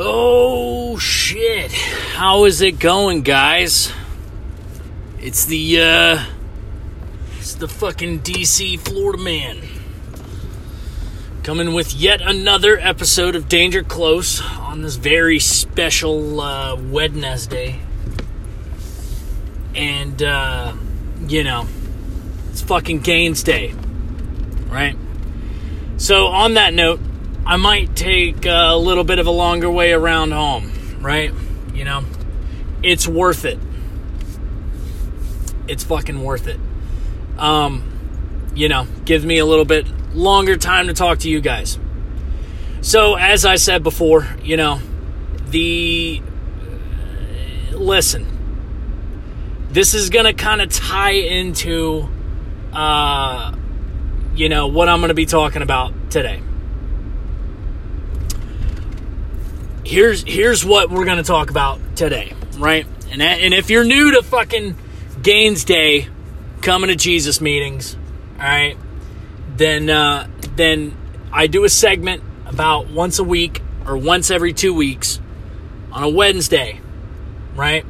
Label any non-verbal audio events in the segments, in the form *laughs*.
Oh shit. How is it going, guys? It's the uh it's the fucking DC Florida man. Coming with yet another episode of Danger Close on this very special uh Wednesday. And uh you know, it's fucking Gains Day. Right? So on that note, I might take a little bit of a longer way around home, right? You know, it's worth it. It's fucking worth it. Um, you know, gives me a little bit longer time to talk to you guys. So, as I said before, you know, the listen. This is going to kind of tie into uh you know what I'm going to be talking about today. Here's here's what we're gonna talk about today, right? And that, and if you're new to fucking Gains Day, coming to Jesus meetings, all right, then uh, then I do a segment about once a week or once every two weeks on a Wednesday, right?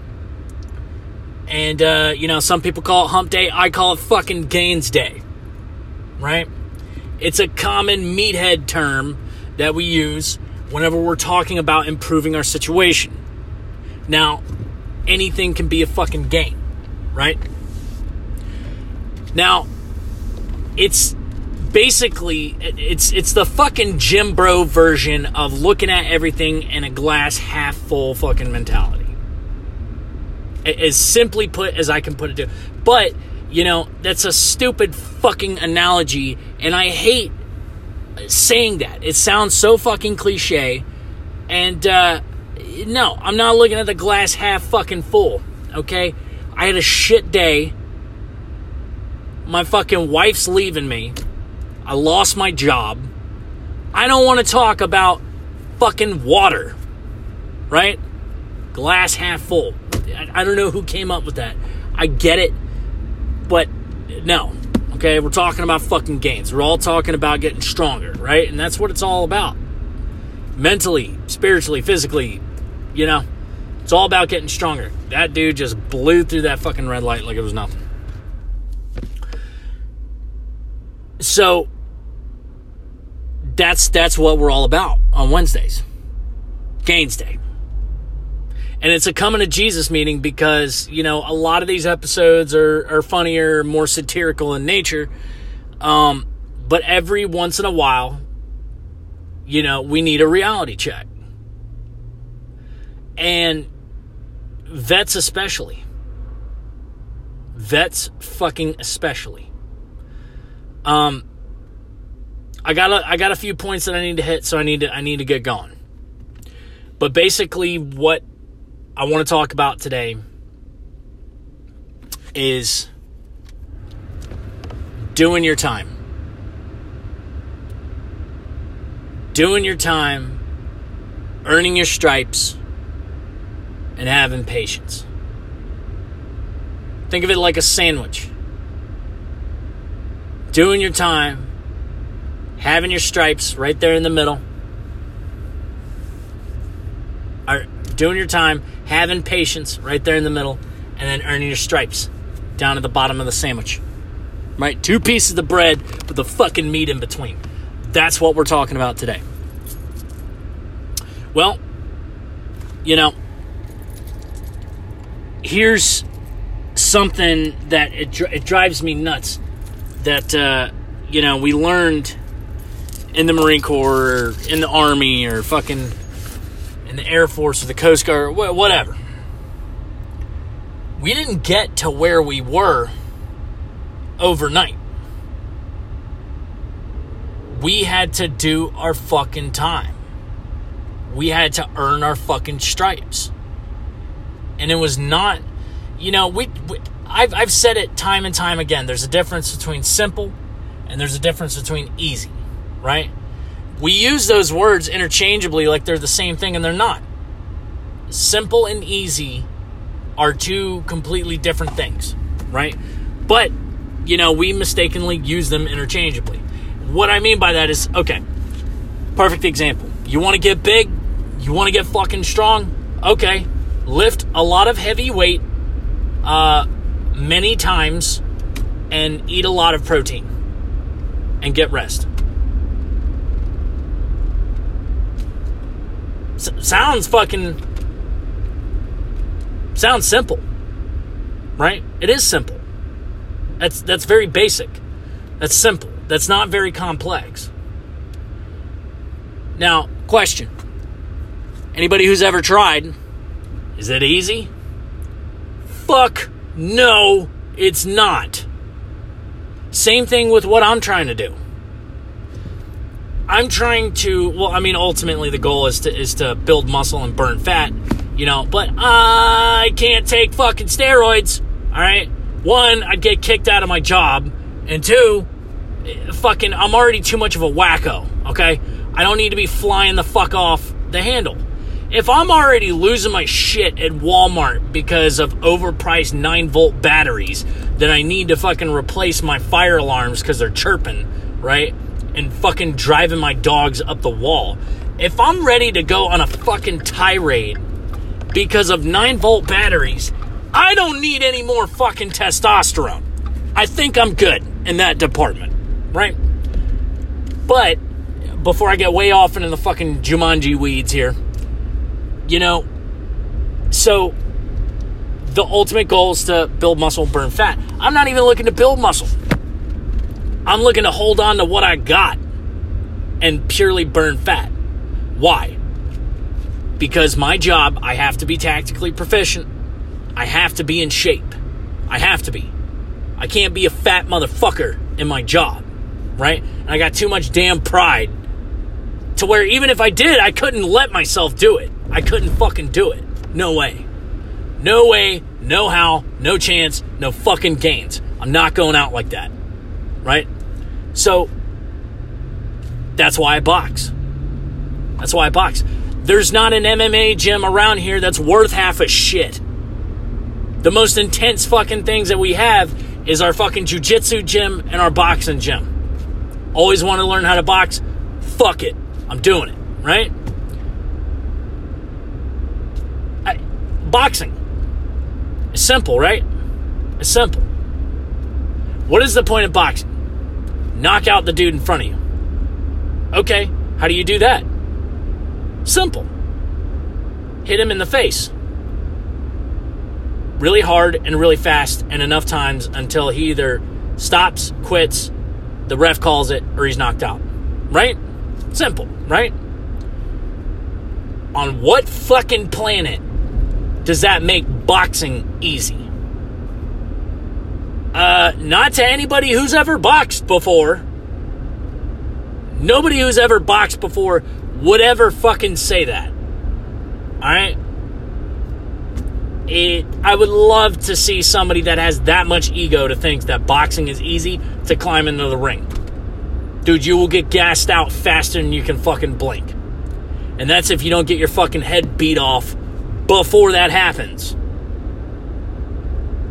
And uh, you know, some people call it Hump Day. I call it fucking Gains Day, right? It's a common meathead term that we use whenever we're talking about improving our situation. Now, anything can be a fucking game, right? Now, it's basically it's it's the fucking gym bro version of looking at everything in a glass half full fucking mentality. As simply put as I can put it to. But, you know, that's a stupid fucking analogy and I hate saying that. It sounds so fucking cliche. And uh, no, I'm not looking at the glass half fucking full. Okay? I had a shit day. My fucking wife's leaving me. I lost my job. I don't want to talk about fucking water. Right? Glass half full. I don't know who came up with that. I get it. But no, Okay, we're talking about fucking gains. We're all talking about getting stronger, right? And that's what it's all about. Mentally, spiritually, physically, you know, it's all about getting stronger. That dude just blew through that fucking red light like it was nothing. So that's that's what we're all about on Wednesdays. Gains Day and it's a coming to Jesus meeting because you know a lot of these episodes are are funnier, more satirical in nature. Um, but every once in a while, you know, we need a reality check, and vets especially. Vets fucking especially. Um, I got a, I got a few points that I need to hit, so I need to I need to get going. But basically, what I want to talk about today is doing your time. Doing your time, earning your stripes, and having patience. Think of it like a sandwich. Doing your time, having your stripes right there in the middle. Doing your time, having patience right there in the middle, and then earning your stripes down at the bottom of the sandwich. Right? Two pieces of bread with the fucking meat in between. That's what we're talking about today. Well, you know, here's something that it, it drives me nuts that, uh, you know, we learned in the Marine Corps or in the Army or fucking in the Air Force or the Coast Guard, or whatever. We didn't get to where we were overnight. We had to do our fucking time. We had to earn our fucking stripes. And it was not, you know, we, we I've, I've said it time and time again. There's a difference between simple and there's a difference between easy, right? We use those words interchangeably like they're the same thing, and they're not. Simple and easy are two completely different things, right? But, you know, we mistakenly use them interchangeably. What I mean by that is okay, perfect example. You want to get big? You want to get fucking strong? Okay. Lift a lot of heavy weight uh, many times and eat a lot of protein and get rest. S- sounds fucking sounds simple. Right? It is simple. That's that's very basic. That's simple. That's not very complex. Now, question. Anybody who's ever tried, is it easy? Fuck no, it's not. Same thing with what I'm trying to do. I'm trying to well, I mean ultimately the goal is to is to build muscle and burn fat, you know, but I can't take fucking steroids. All right? One, I'd get kicked out of my job, and two, eh, fucking I'm already too much of a wacko, okay? I don't need to be flying the fuck off the handle. If I'm already losing my shit at Walmart because of overpriced 9 volt batteries then I need to fucking replace my fire alarms because they're chirping, right? And fucking driving my dogs up the wall. If I'm ready to go on a fucking tirade because of 9 volt batteries, I don't need any more fucking testosterone. I think I'm good in that department, right? But before I get way off into the fucking Jumanji weeds here, you know, so the ultimate goal is to build muscle, burn fat. I'm not even looking to build muscle. I'm looking to hold on to what I got and purely burn fat. Why? Because my job, I have to be tactically proficient. I have to be in shape. I have to be. I can't be a fat motherfucker in my job, right? And I got too much damn pride to where even if I did, I couldn't let myself do it. I couldn't fucking do it. No way. No way, no how, no chance, no fucking gains. I'm not going out like that. Right? So, that's why I box. That's why I box. There's not an MMA gym around here that's worth half a shit. The most intense fucking things that we have is our fucking jujitsu gym and our boxing gym. Always want to learn how to box? Fuck it. I'm doing it, right? I, boxing. It's simple, right? It's simple. What is the point of boxing? Knock out the dude in front of you. Okay, how do you do that? Simple. Hit him in the face. Really hard and really fast, and enough times until he either stops, quits, the ref calls it, or he's knocked out. Right? Simple, right? On what fucking planet does that make boxing easy? Uh, not to anybody who's ever boxed before. Nobody who's ever boxed before would ever fucking say that. Alright? It, I would love to see somebody that has that much ego to think that boxing is easy to climb into the ring. Dude, you will get gassed out faster than you can fucking blink. And that's if you don't get your fucking head beat off before that happens.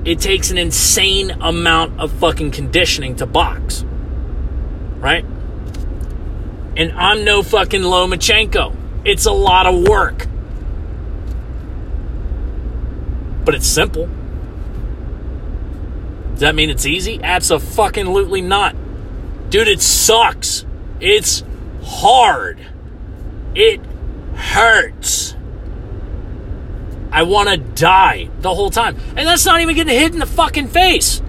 It takes an insane amount of fucking conditioning to box. Right? And I'm no fucking Lomachenko. It's a lot of work. But it's simple. Does that mean it's easy? Absolutely not. Dude, it sucks. It's hard. It hurts. I want to die the whole time. And that's not even getting hit in the fucking face.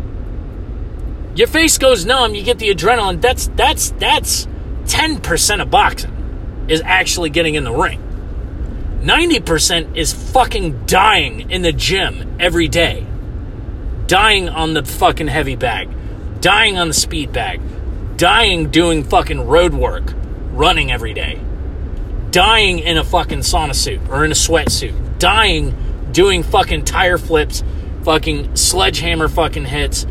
Your face goes numb, you get the adrenaline. That's that's that's 10% of boxing is actually getting in the ring. 90% is fucking dying in the gym every day. Dying on the fucking heavy bag. Dying on the speed bag. Dying doing fucking road work. Running every day. Dying in a fucking sauna suit or in a sweatsuit. Dying doing fucking tire flips. Fucking sledgehammer fucking hits.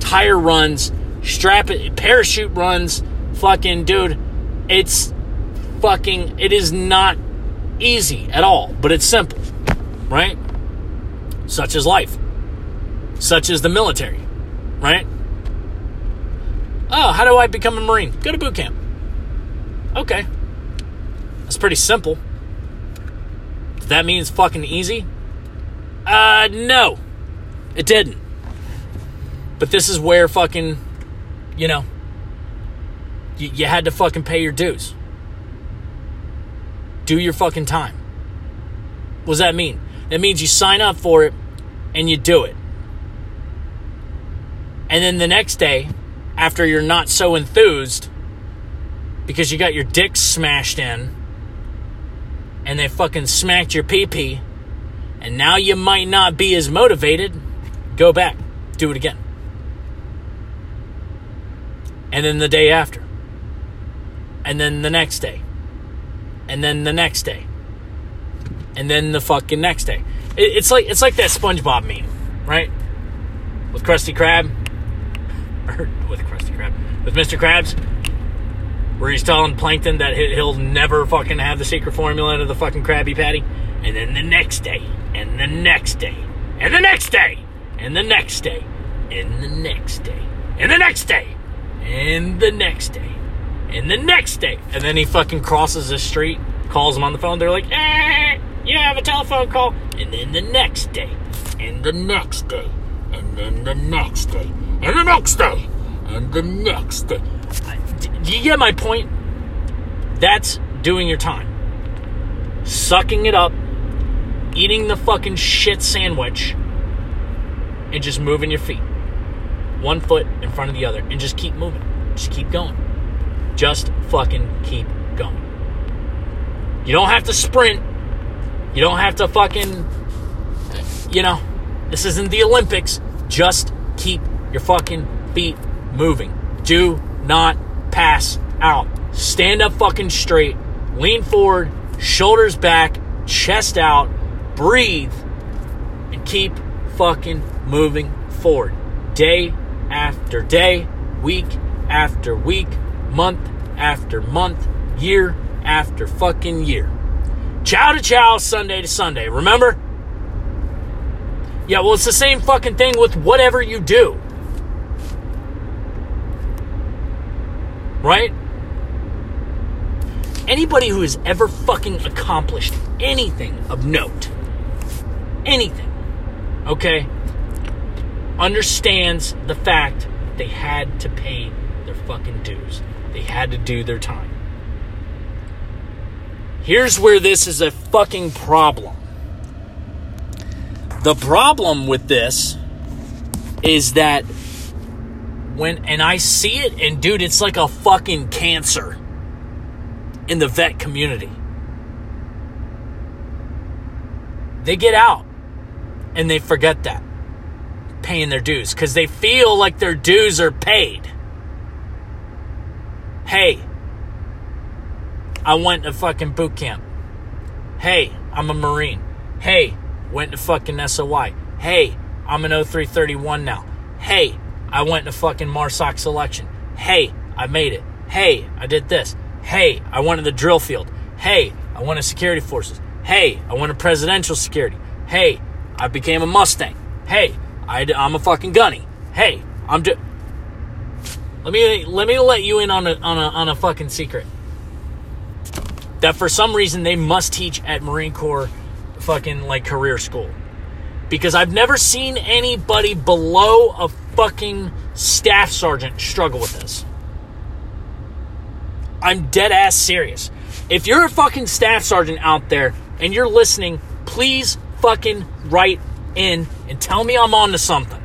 Tire runs. Strap it. Parachute runs. Fucking dude. It's fucking. It is not easy at all, but it's simple, right? Such is life, such is the military, right? Oh, how do I become a Marine? Go to boot camp. Okay. That's pretty simple. That means fucking easy? Uh, no. It didn't. But this is where fucking, you know, you, you had to fucking pay your dues. Do your fucking time. What does that mean? That means you sign up for it and you do it. And then the next day, after you're not so enthused because you got your dick smashed in and they fucking smacked your pee pee, and now you might not be as motivated, go back, do it again. And then the day after. And then the next day. And then the next day. And then the fucking next day. it's like it's like that SpongeBob meme, right? With Krusty Krab. *laughs* Or with Krusty Krab. With Mr. Krabs where he's telling Plankton that he'll never fucking have the secret formula to the fucking Krabby Patty. And then the next day, and the next day, and the next day, and the next day, and the next day, and the next day, and the next day, and the next day. And then he fucking crosses the street, calls him on the phone. They're like, eh, you have a telephone call. And then the next day, and the next day, and then the next day, and the next day, and the next day. Do you get my point? That's doing your time. Sucking it up, eating the fucking shit sandwich, and just moving your feet. One foot in front of the other, and just keep moving. Just keep going. Just fucking keep going. You don't have to sprint. You don't have to fucking, you know, this isn't the Olympics. Just keep your fucking feet moving. Do not pass out. Stand up fucking straight, lean forward, shoulders back, chest out, breathe, and keep fucking moving forward. Day after day, week after week, month after month, year after fucking year. Chow to chow, Sunday to Sunday. Remember? Yeah, well, it's the same fucking thing with whatever you do. Right? Anybody who has ever fucking accomplished anything of note, anything, okay, understands the fact they had to pay their fucking dues. They had to do their time. Here's where this is a fucking problem. The problem with this is that when and I see it and dude, it's like a fucking cancer in the vet community. They get out and they forget that paying their dues because they feel like their dues are paid. Hey, I went to fucking boot camp. Hey, I'm a Marine. Hey, went to fucking SOI. Hey, I'm an 0331 now. Hey, I went to fucking MARSOC selection. Hey, I made it. Hey, I did this. Hey, I went to the drill field. Hey, I went to security forces. Hey, I went to presidential security. Hey, I became a Mustang. Hey, I, am a fucking gunny. Hey, I'm just. Let me let me let you in on a on a on a fucking secret. That for some reason they must teach at Marine Corps fucking like career school. Because I've never seen anybody below a fucking staff sergeant struggle with this. I'm dead ass serious. If you're a fucking staff sergeant out there and you're listening, please fucking write in and tell me I'm on to something.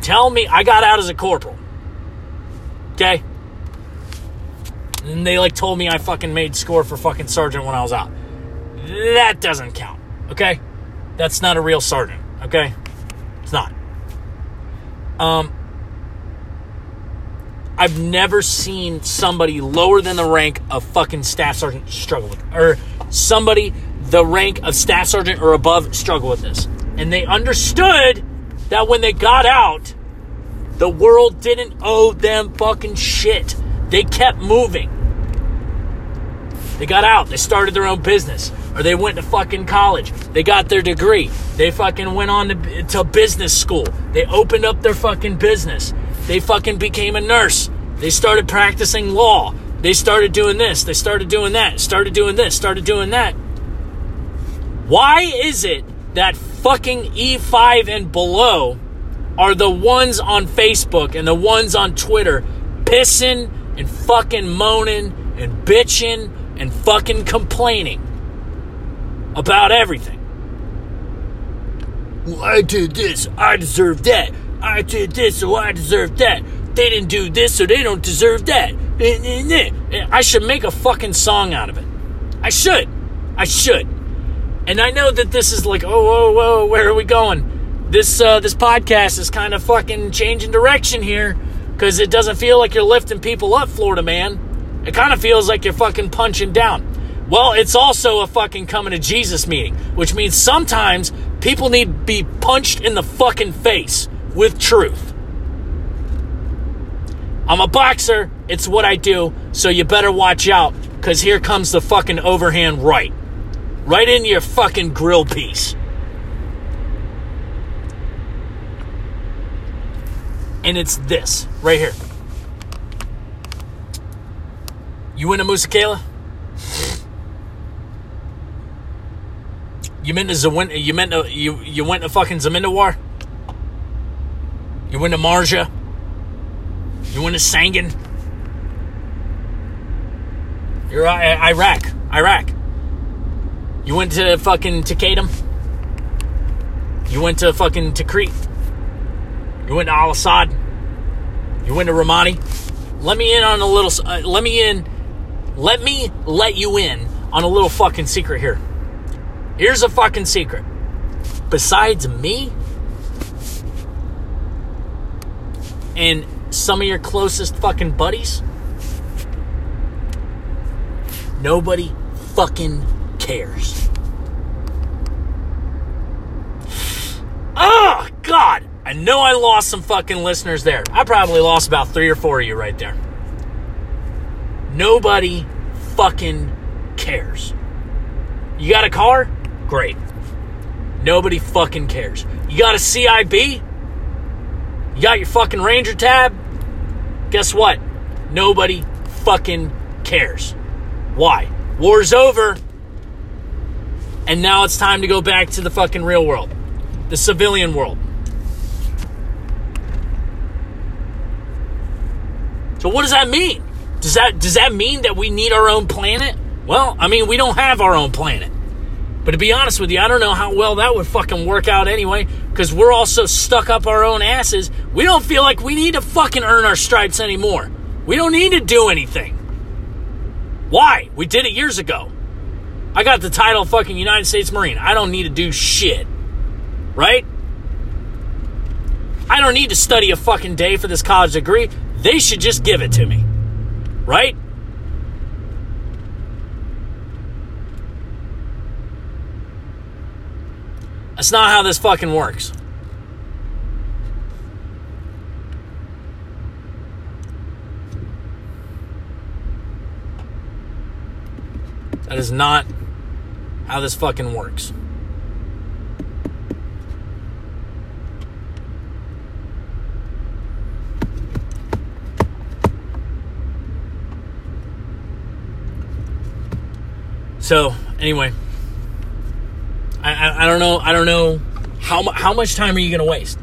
Tell me I got out as a corporal. Okay? And they like told me I fucking made score for fucking sergeant when I was out. That doesn't count. Okay? That's not a real sergeant. Okay? It's not. Um I've never seen somebody lower than the rank of fucking staff sergeant struggle with, or somebody the rank of staff sergeant or above struggle with this. And they understood that when they got out, the world didn't owe them fucking shit. They kept moving. They got out, they started their own business, or they went to fucking college. They got their degree. They fucking went on to, to business school. They opened up their fucking business. They fucking became a nurse. They started practicing law. They started doing this, they started doing that, started doing this, started doing that. Why is it that fucking E5 and below are the ones on Facebook and the ones on Twitter pissing and fucking moaning and bitching and fucking complaining about everything? Well, I did this, I deserve that. I did this, so I deserve that. They didn't do this, so they don't deserve that. I should make a fucking song out of it. I should. I should. And I know that this is like, oh, whoa, whoa, where are we going? This uh, this podcast is kind of fucking changing direction here because it doesn't feel like you're lifting people up, Florida man. It kind of feels like you're fucking punching down. Well, it's also a fucking coming to Jesus meeting, which means sometimes people need to be punched in the fucking face with truth. I'm a boxer, it's what I do, so you better watch out, because here comes the fucking overhand right. Right in your fucking grill piece. And it's this, right here. You win a Musa Qala? You meant to Zawin- you meant to, you you went to fucking Zamindawar? You went to Marja? You went to Sangin? You're uh, Iraq. Iraq. You went to fucking Taqaddum? You went to fucking Tikrit? You went to Al Asad? You went to Ramadi? Let me in on a little. Uh, let me in. Let me let you in on a little fucking secret here. Here's a fucking secret. Besides me and some of your closest fucking buddies, nobody fucking cares. Oh, God! I know I lost some fucking listeners there. I probably lost about three or four of you right there. Nobody fucking cares. You got a CAR? Great. Nobody fucking cares. You got a CIB? You got your fucking Ranger tab? Guess what? Nobody fucking cares. Why? War's over. And now it's time to go back to the fucking real world, the civilian world. So what does that mean? Does that does that mean that we need our own planet? Well, I mean, we don't have our own planet. But to be honest with you, I don't know how well that would fucking work out anyway, because we're all so stuck up our own asses, we don't feel like we need to fucking earn our stripes anymore. We don't need to do anything. Why? We did it years ago. I got the title fucking United States Marine. I don't need to do shit. Right? I don't need to study a fucking day for this college degree. They should just give it to me. Right? That's not how this fucking works. That is not how this fucking works. So, anyway, I, I, I, don't know. I don't know how how much time are you gonna waste?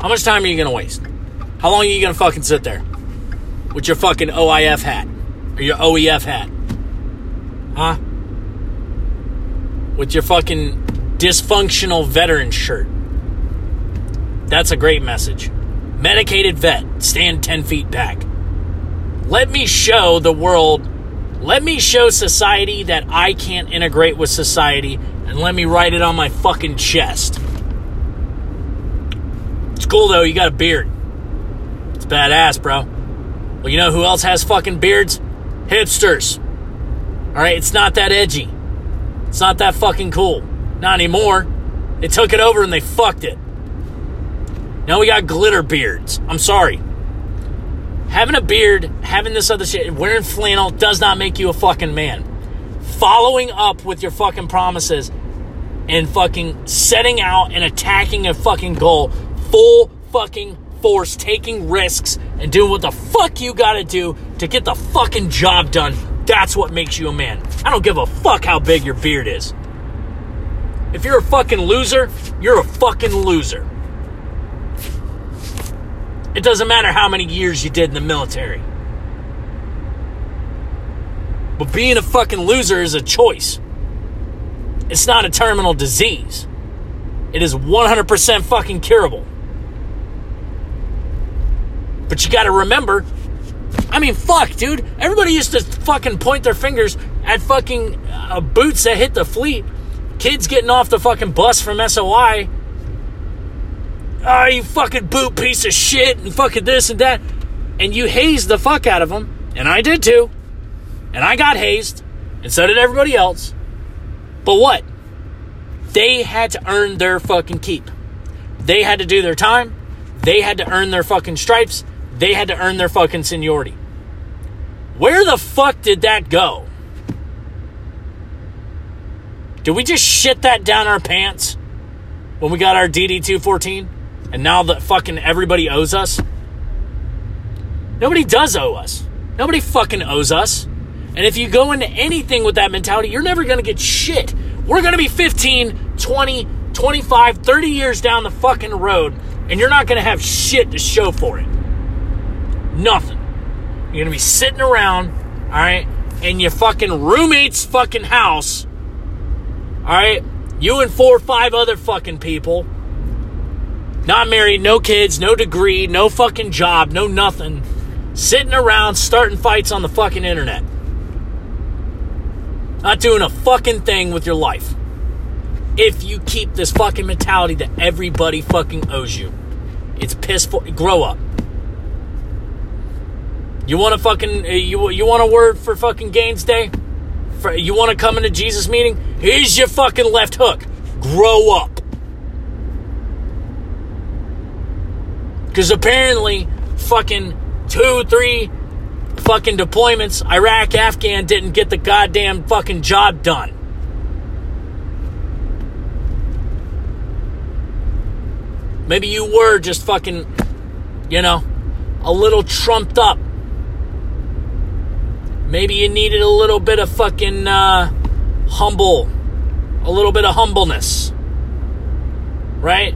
How much time are you gonna waste? How long are you gonna fucking sit there with your fucking OIF hat or your OEF hat? Huh? with your fucking dysfunctional veteran shirt. That's a great message. Medicated vet, stand 10 feet back. Let me show the world, let me show society that I can't integrate with society, and let me write it on my fucking chest. It's cool though, you got a beard. It's badass, bro. Well, you know who else has fucking beards? Hipsters. Alright, it's not that edgy. It's not that fucking cool. Not anymore. They took it over and they fucked it. Now we got glitter beards. I'm sorry. Having a beard, having this other shit, wearing flannel does not make you a fucking man. Following up with your fucking promises and fucking setting out and attacking a fucking goal full fucking force, taking risks and doing what the fuck you gotta do to get the fucking job done. That's what makes you a man. I don't give a fuck how big your beard is. If you're a fucking loser, you're a fucking loser. It doesn't matter how many years you did in the military. But being a fucking loser is a choice. It's not a terminal disease. It is 100% fucking curable. But you gotta remember, I mean, fuck, dude. Everybody used to fucking point their fingers at fucking uh, boots that hit the fleet. Kids getting off the fucking bus from SOI. Ah, oh, you fucking boot piece of shit, and fucking this and that. And you hazed the fuck out of them. And I did too. And I got hazed. And so did everybody else. But what? They had to earn their fucking keep. They had to do their time. They had to earn their fucking stripes. They had to earn their fucking seniority. Where the fuck did that go? Did we just shit that down our pants when we got our DD 214? And now that fucking everybody owes us? Nobody does owe us. Nobody fucking owes us. And if you go into anything with that mentality, you're never going to get shit. We're going to be 15, 20, 25, 30 years down the fucking road, and you're not going to have shit to show for it. Nothing. You're gonna be sitting around, all right, in your fucking roommate's fucking house, all right, you and four or five other fucking people, not married, no kids, no degree, no fucking job, no nothing, sitting around starting fights on the fucking internet. Not doing a fucking thing with your life. If you keep this fucking mentality that everybody fucking owes you, it's piss Grow up. You want a fucking uh, you you want a word for fucking Gains Day? For, you want to come into Jesus meeting? Here's your fucking left hook. Grow up. Because apparently, fucking two, three fucking deployments, Iraq, Afghan didn't get the goddamn fucking job done. Maybe you were just fucking, you know, a little trumped up Maybe you needed a little bit of fucking uh, humble, a little bit of humbleness, right?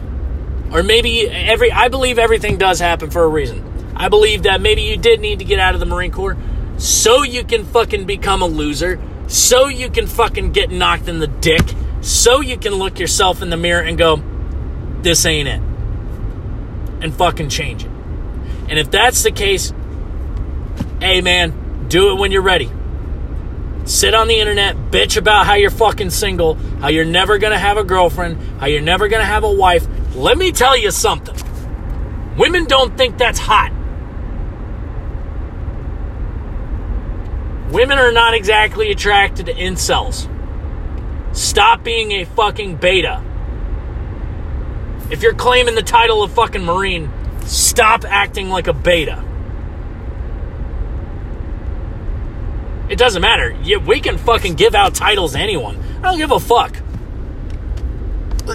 Or maybe every, I believe everything does happen for a reason. I believe that maybe you did need to get out of the Marine Corps so you can fucking become a loser, so you can fucking get knocked in the dick, so you can look yourself in the mirror and go, this ain't it. And fucking change it. And if that's the case, hey man, do it when you're ready. Sit on the internet, bitch about how you're fucking single, how you're never gonna have a girlfriend, how you're never gonna have a wife. Let me tell you something. Women don't think that's hot. Women are not exactly attracted to incels. Stop being a fucking beta. If you're claiming the title of fucking Marine, stop acting like a beta. It doesn't matter. we can fucking give out titles to anyone. I don't give a fuck.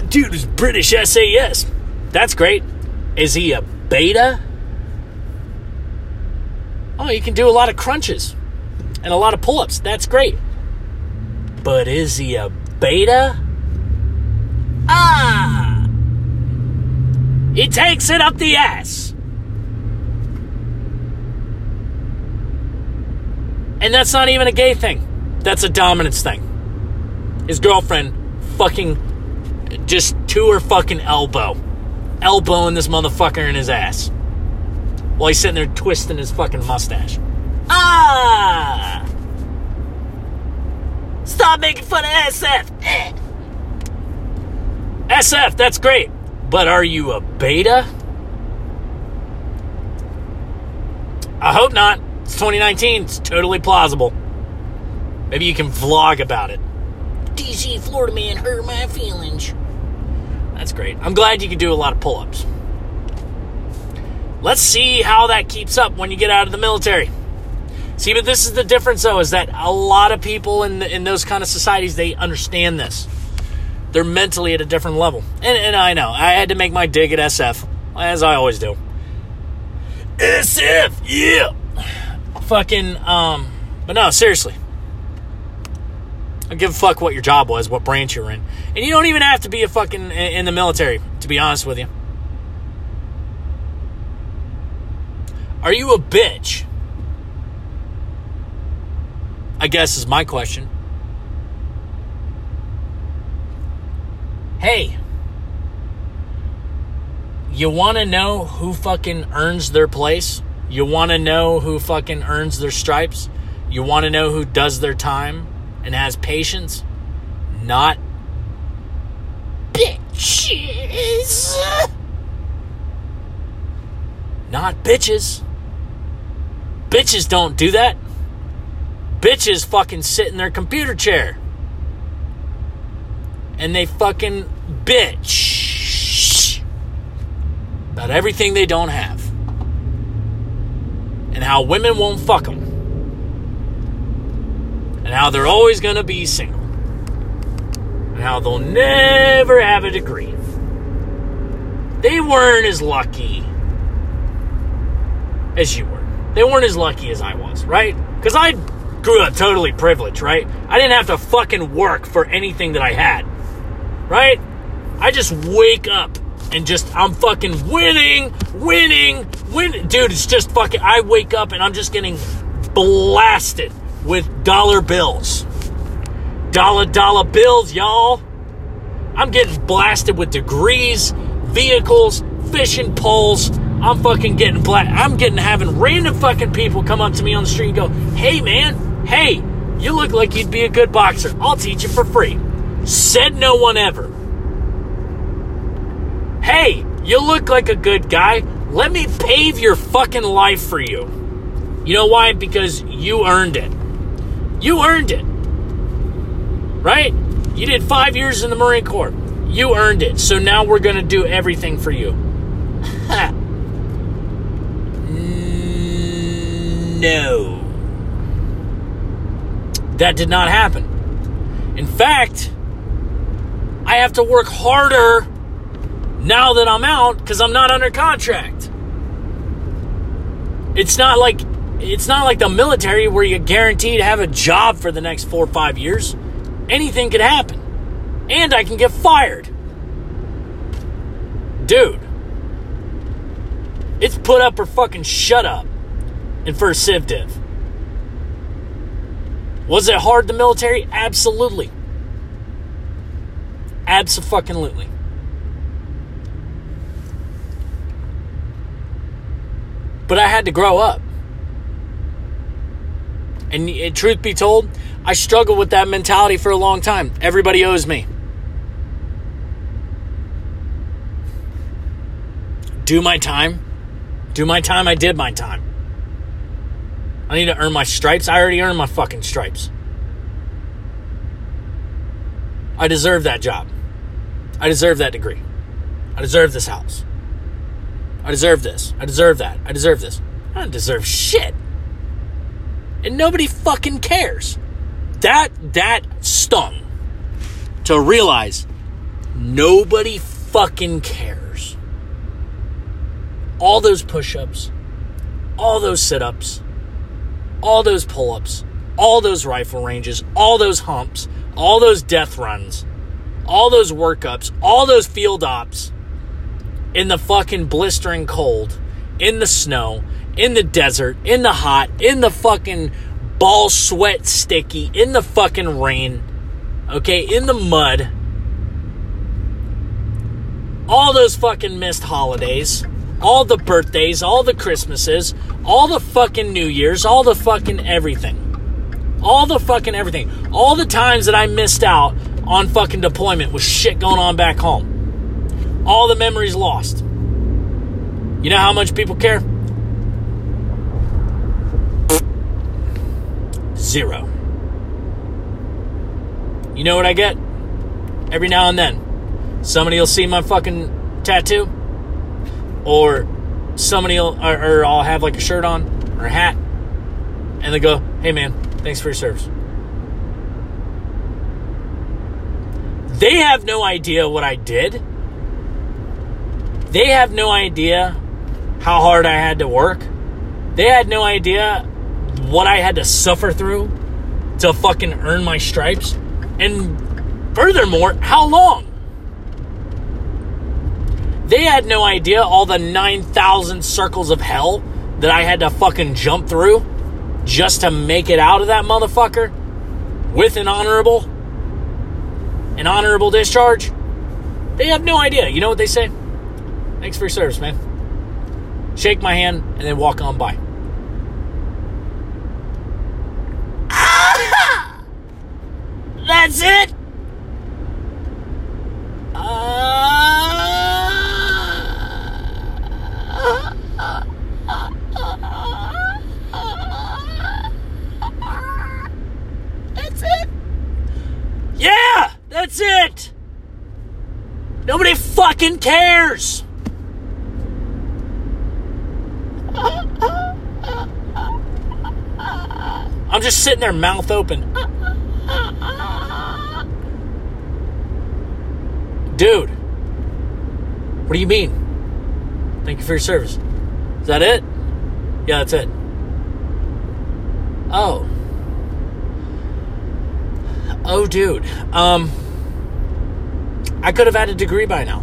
Dude is British SAS. That's great. Is he a beta? Oh, you can do a lot of crunches and a lot of pull ups. That's great. But is he a beta? Ah! He takes it up the ass. And that's not even a gay thing. That's a dominance thing. His girlfriend fucking just to her fucking elbow. Elbowing this motherfucker in his ass. While he's sitting there twisting his fucking mustache. Ah! Stop making fun of SF! SF, that's great. But are you a beta? I hope not. It's 2019. It's totally plausible. Maybe you can vlog about it. DC Florida man hurt my feelings. That's great. I'm glad you can do a lot of pull ups. Let's see how that keeps up when you get out of the military. See, but this is the difference, though, is that a lot of people in the, in those kind of societies they understand this. They're mentally at a different level, and and I know I had to make my dig at SF as I always do. SF, yeah fucking, um, but no, seriously. I give a fuck what your job was, what branch you're in. And you don't even have to be a fucking in the military, to be honest with you. Are you a bitch? I guess is my question. Hey, you want to know who fucking earns their place? You want to know who fucking earns their stripes? You want to know who does their time and has patience? Not bitches. Not bitches. Bitches don't do that. Bitches fucking sit in their computer chair. And they fucking bitch about everything they don't have. And how women won't fuck them. And how they're always going to be single. And how they'll never have a degree. They weren't as lucky as you were. They weren't as lucky as I was, right? Because I grew up totally privileged, right? I didn't have to fucking work for anything that I had, right? I just wake up and just, I'm fucking winning, winning, winning. Dude, it's just fucking, I wake up and I'm just getting blasted with dollar bills. Dollar, dollar bills, y'all. I'm getting blasted with degrees, vehicles, fishing poles, I'm fucking getting black. I'm getting having random fucking people come up to me on the street and go, "Hey man, hey, you look like you'd be a good boxer. I'll teach you for free." Said no one ever. Hey, you look like a good guy. Let me pave your fucking life for you. You know why? Because you earned it. You earned it. Right? You did five years in the Marine Corps. You earned it. So now we're going to do everything for you. *laughs* No. That did not happen. In fact, I have to work harder now that I'm out because I'm not under contract. It's not like it's not like the military where you're guaranteed to have a job for the next four or five years. Anything could happen. And I can get fired. Dude. It's put up or fucking shut up and for a Civ Div. Was it hard, the military? Absolutely. Absolutely. But I had to grow up. And it, truth be told, I struggled with that mentality for a long time. Everybody owes me. Do my time. Do my time. I did my time. I need to earn my stripes. I already earned my fucking stripes. I deserve that job. I deserve that degree. I deserve this house. I deserve this. I deserve that. I deserve this. I don't deserve shit. And nobody fucking cares. That that stung to realize nobody fucking cares. All those push-ups, all those sit-ups, all those pull ups, all those rifle ranges, all those humps, all those death runs, all those workups, all those field ops in the fucking blistering cold, in the snow, in the desert, in the hot, in the fucking ball sweat sticky, in the fucking rain, okay, in the mud. All those fucking missed holidays all the birthdays, all the Christmases, all the fucking New Year's, all the fucking everything. All the fucking everything. All the times that I missed out on fucking deployment with shit going on back home. All the memories lost. You know how much people care? Zero. You know what I get? Every now and then. Somebody will see my fucking tattoo or somebody or, or I'll have like a shirt on or a hat, and they go, "Hey man, thanks for your service." They have no idea what I did. They have no idea how hard I had to work. They had no idea what I had to suffer through to fucking earn my stripes. And furthermore, how long? They had no idea all the 9,000 circles of hell that I had to fucking jump through just to make it out of that motherfucker with an honorable an honorable discharge. They have no idea. You know what they say? Thanks for your service, man. Shake my hand and then walk on by. *laughs* That's it. That's it. Yeah, that's it. Nobody fucking cares. I'm just sitting there, mouth open. Dude, what do you mean? Thank you for your service. Is that it? Yeah, that's it. Oh. Oh, dude. Um, I could have had a degree by now.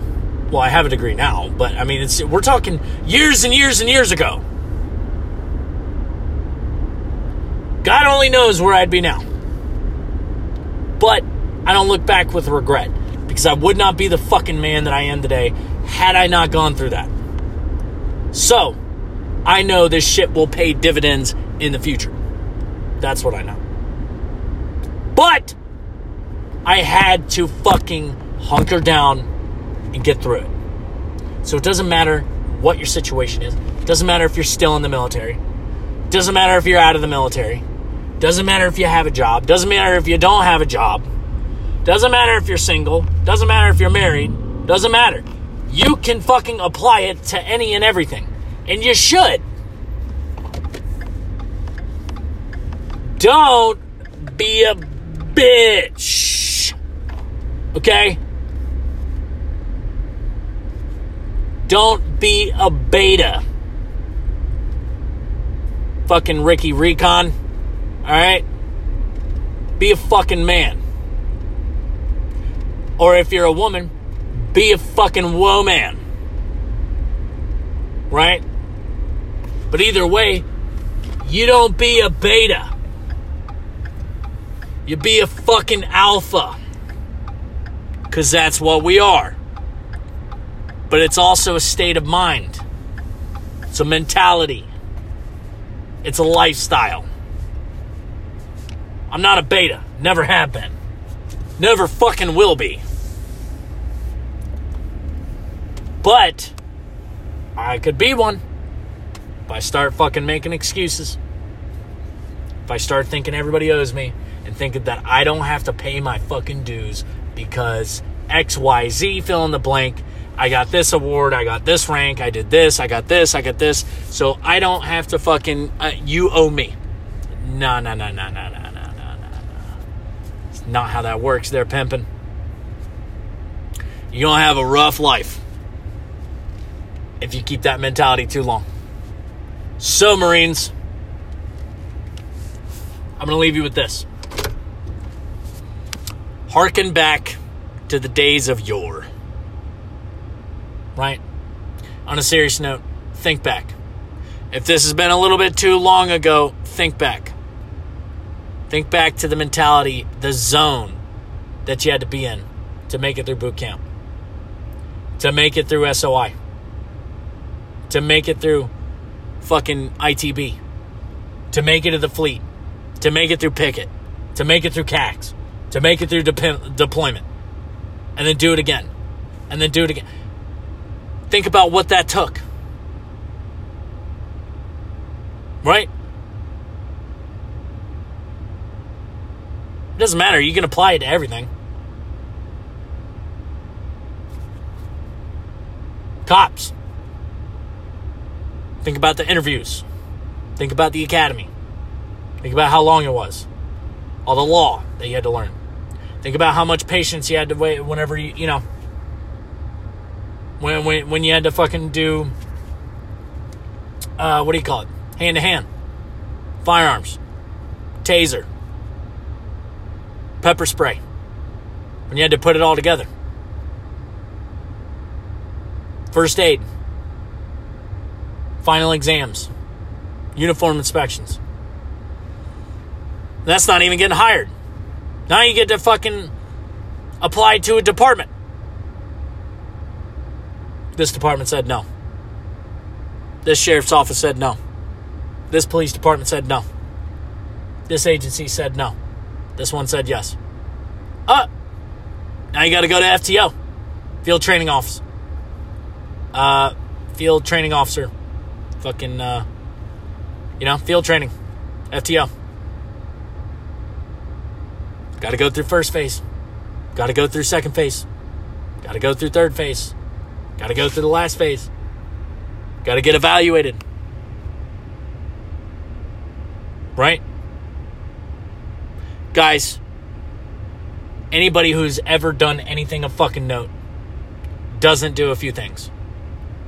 Well, I have a degree now, but I mean, it's we're talking years and years and years ago. God only knows where I'd be now. But I don't look back with regret because I would not be the fucking man that I am today had I not gone through that. So, I know this shit will pay dividends in the future. That's what I know. But I had to fucking hunker down and get through it. So it doesn't matter what your situation is. It doesn't matter if you're still in the military. It doesn't matter if you're out of the military. It doesn't matter if you have a job. It doesn't matter if you don't have a job. Doesn't matter if you're single. Doesn't matter if you're married. Doesn't matter. You can fucking apply it to any and everything. And you should. Don't be a bitch. Okay? Don't be a beta. Fucking Ricky Recon. Alright? Be a fucking man. Or if you're a woman, be a fucking woman. Right? But either way, you don't be a beta. You be a fucking alpha. Because that's what we are. But it's also a state of mind, it's a mentality, it's a lifestyle. I'm not a beta, never have been, never fucking will be. But I could be one if I start fucking making excuses. If I start thinking everybody owes me and thinking that I don't have to pay my fucking dues because XYZ fill in the blank. I got this award, I got this rank, I did this, I got this, I got this. So I don't have to fucking, uh, you owe me. No, no, no, no, no, no, no, no, no. It's not how that works there, pimping. You're going to have a rough life if you keep that mentality too long. So, Marines, I'm going to leave you with this. Harken back to the days of yore. Right? On a serious note, think back. If this has been a little bit too long ago, think back. Think back to the mentality, the zone that you had to be in to make it through boot camp, to make it through SOI, to make it through fucking ITB, to make it to the fleet, to make it through picket, to make it through CAX, to make it through de- deployment, and then do it again, and then do it again. Think about what that took. Right? It doesn't matter. You can apply it to everything. Cops. Think about the interviews. Think about the academy. Think about how long it was. All the law that you had to learn. Think about how much patience you had to wait whenever you, you know, when, when, when you had to fucking do, uh, what do you call it? Hand to hand. firearms, taser, pepper spray. When you had to put it all together. First aid, final exams, uniform inspections. That's not even getting hired. Now you get to fucking apply to a department. This department said no. This sheriff's office said no. This police department said no. This agency said no. This one said yes. Uh, now you got to go to FTO, Field Training Office. Uh, field Training Officer. Fucking, uh, you know, field training. FTO. Got to go through first phase. Got to go through second phase. Got to go through third phase. Got to go through the last phase. Got to get evaluated. Right? Guys, anybody who's ever done anything of fucking note doesn't do a few things.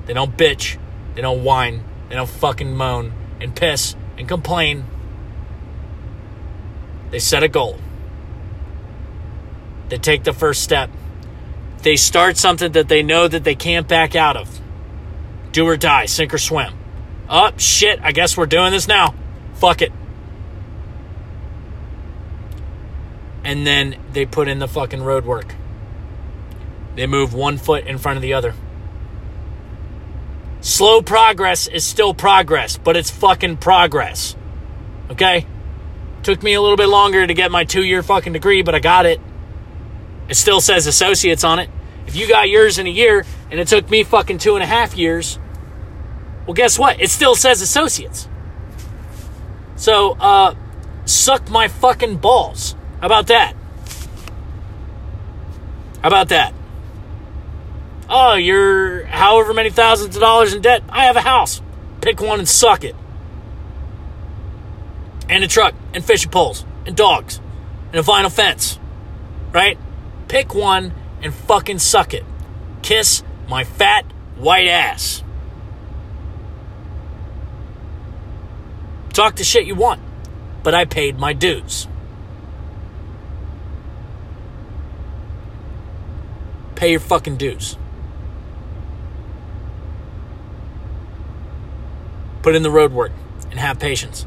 They don't bitch, they don't whine, they don't fucking moan and piss and complain. They set a goal. They take the first step. They start something that they know that they can't back out of. Do or die, sink or swim. Oh, shit, I guess we're doing this now. Fuck it. And then they put in the fucking road work. They move one foot in front of the other. Slow progress is still progress, but it's fucking progress. Okay? Took me a little bit longer to get my two year fucking degree, but I got it. It still says associates on it. If you got yours in a year and it took me fucking two and a half years, well, guess what? It still says associates. So, uh, suck my fucking balls. How about that? How about that? Oh, you're however many thousands of dollars in debt. I have a house. Pick one and suck it. And a truck, and fishing poles, and dogs, and a vinyl fence. Right? Pick one and fucking suck it. Kiss my fat white ass. Talk the shit you want, but I paid my dues. Pay your fucking dues. Put in the road work and have patience.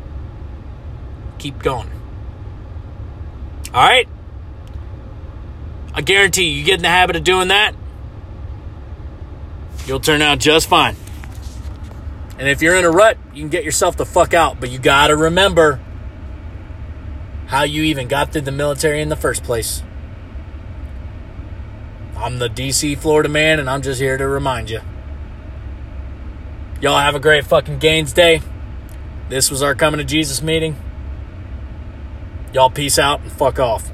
Keep going. All right? I guarantee you, you get in the habit of doing that, you'll turn out just fine. And if you're in a rut, you can get yourself the fuck out. But you gotta remember how you even got through the military in the first place. I'm the DC Florida man, and I'm just here to remind you. Y'all have a great fucking Gains Day. This was our Coming to Jesus meeting. Y'all peace out and fuck off.